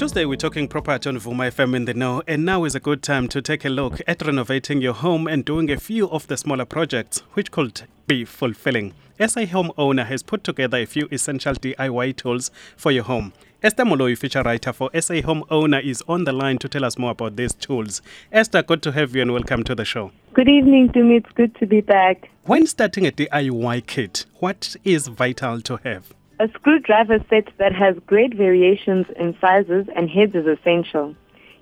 Tuesday, we're talking property on Vuma FM in the know, and now is a good time to take a look at renovating your home and doing a few of the smaller projects, which could be fulfilling. SA Homeowner has put together a few essential DIY tools for your home. Esther Moloi, feature writer for SA Homeowner, is on the line to tell us more about these tools. Esther, good to have you and welcome to the show. Good evening, Tumi. It's good to be back. When starting a DIY kit, what is vital to have? A screwdriver set that has great variations in sizes and heads is essential.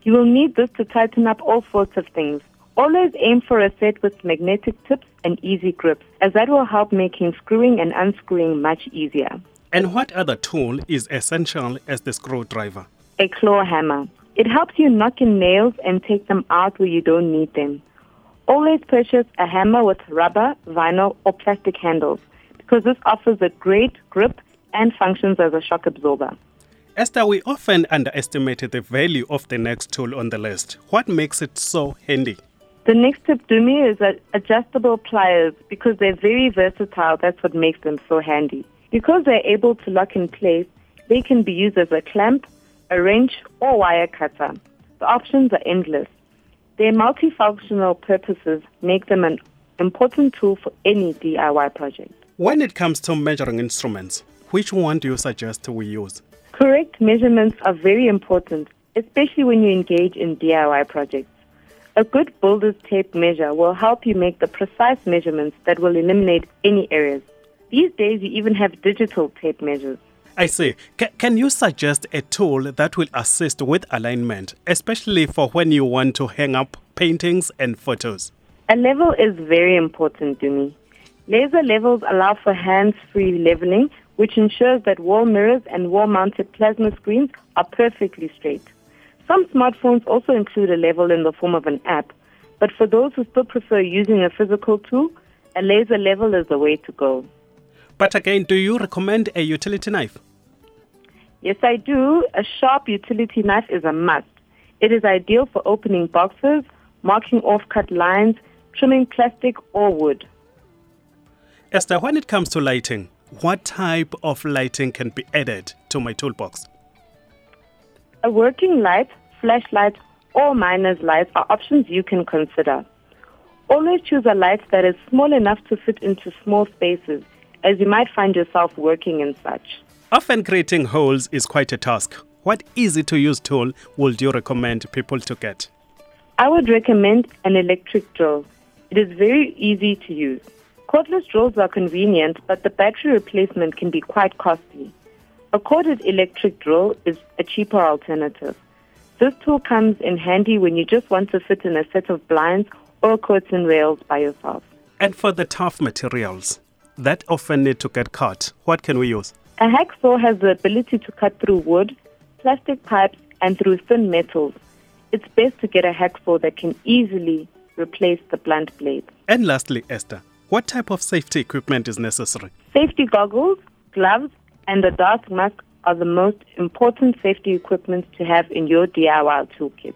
You will need this to tighten up all sorts of things. Always aim for a set with magnetic tips and easy grips, as that will help making screwing and unscrewing much easier. And what other tool is essential as the screwdriver? A claw hammer. It helps you knock in nails and take them out where you don't need them. Always purchase a hammer with rubber, vinyl, or plastic handles because this offers a great grip and functions as a shock absorber. Esther, we often underestimate the value of the next tool on the list. What makes it so handy? The next tip to me is adjustable pliers because they're very versatile. That's what makes them so handy. Because they're able to lock in place, they can be used as a clamp, a wrench, or wire cutter. The options are endless. Their multifunctional purposes make them an important tool for any DIY project. When it comes to measuring instruments, which one do you suggest we use? Correct measurements are very important, especially when you engage in DIY projects. A good builder's tape measure will help you make the precise measurements that will eliminate any errors. These days, you even have digital tape measures. I see. C- can you suggest a tool that will assist with alignment, especially for when you want to hang up paintings and photos? A level is very important to me. Laser levels allow for hands-free leveling, which ensures that wall mirrors and wall-mounted plasma screens are perfectly straight. Some smartphones also include a level in the form of an app, but for those who still prefer using a physical tool, a laser level is the way to go. But again, do you recommend a utility knife? Yes, I do. A sharp utility knife is a must. It is ideal for opening boxes, marking off cut lines, trimming plastic or wood. Esther, when it comes to lighting, what type of lighting can be added to my toolbox? A working light, flashlight, or miner's light are options you can consider. Always choose a light that is small enough to fit into small spaces, as you might find yourself working in such. Often creating holes is quite a task. What easy to use tool would you recommend people to get? I would recommend an electric drill. It is very easy to use. Cordless drills are convenient, but the battery replacement can be quite costly. A corded electric drill is a cheaper alternative. This tool comes in handy when you just want to fit in a set of blinds or curtain rails by yourself. And for the tough materials that often need to get cut, what can we use? A hacksaw has the ability to cut through wood, plastic pipes, and through thin metals. It's best to get a hacksaw that can easily replace the blunt blade. And lastly, Esther, what type of safety equipment is necessary? Safety goggles, gloves, and a dust mask are the most important safety equipment to have in your DIY toolkit.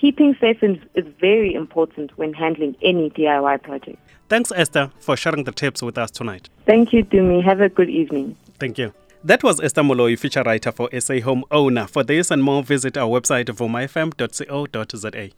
Keeping safe is, very important when handling any DIY project. Thanks, Esther, for sharing the tips with us tonight. Thank you, Dumi. Have a good evening. Thank you. That was Esther Moloi, feature writer for SA Home Owner. For this and more, visit our website, vumafm.co.za.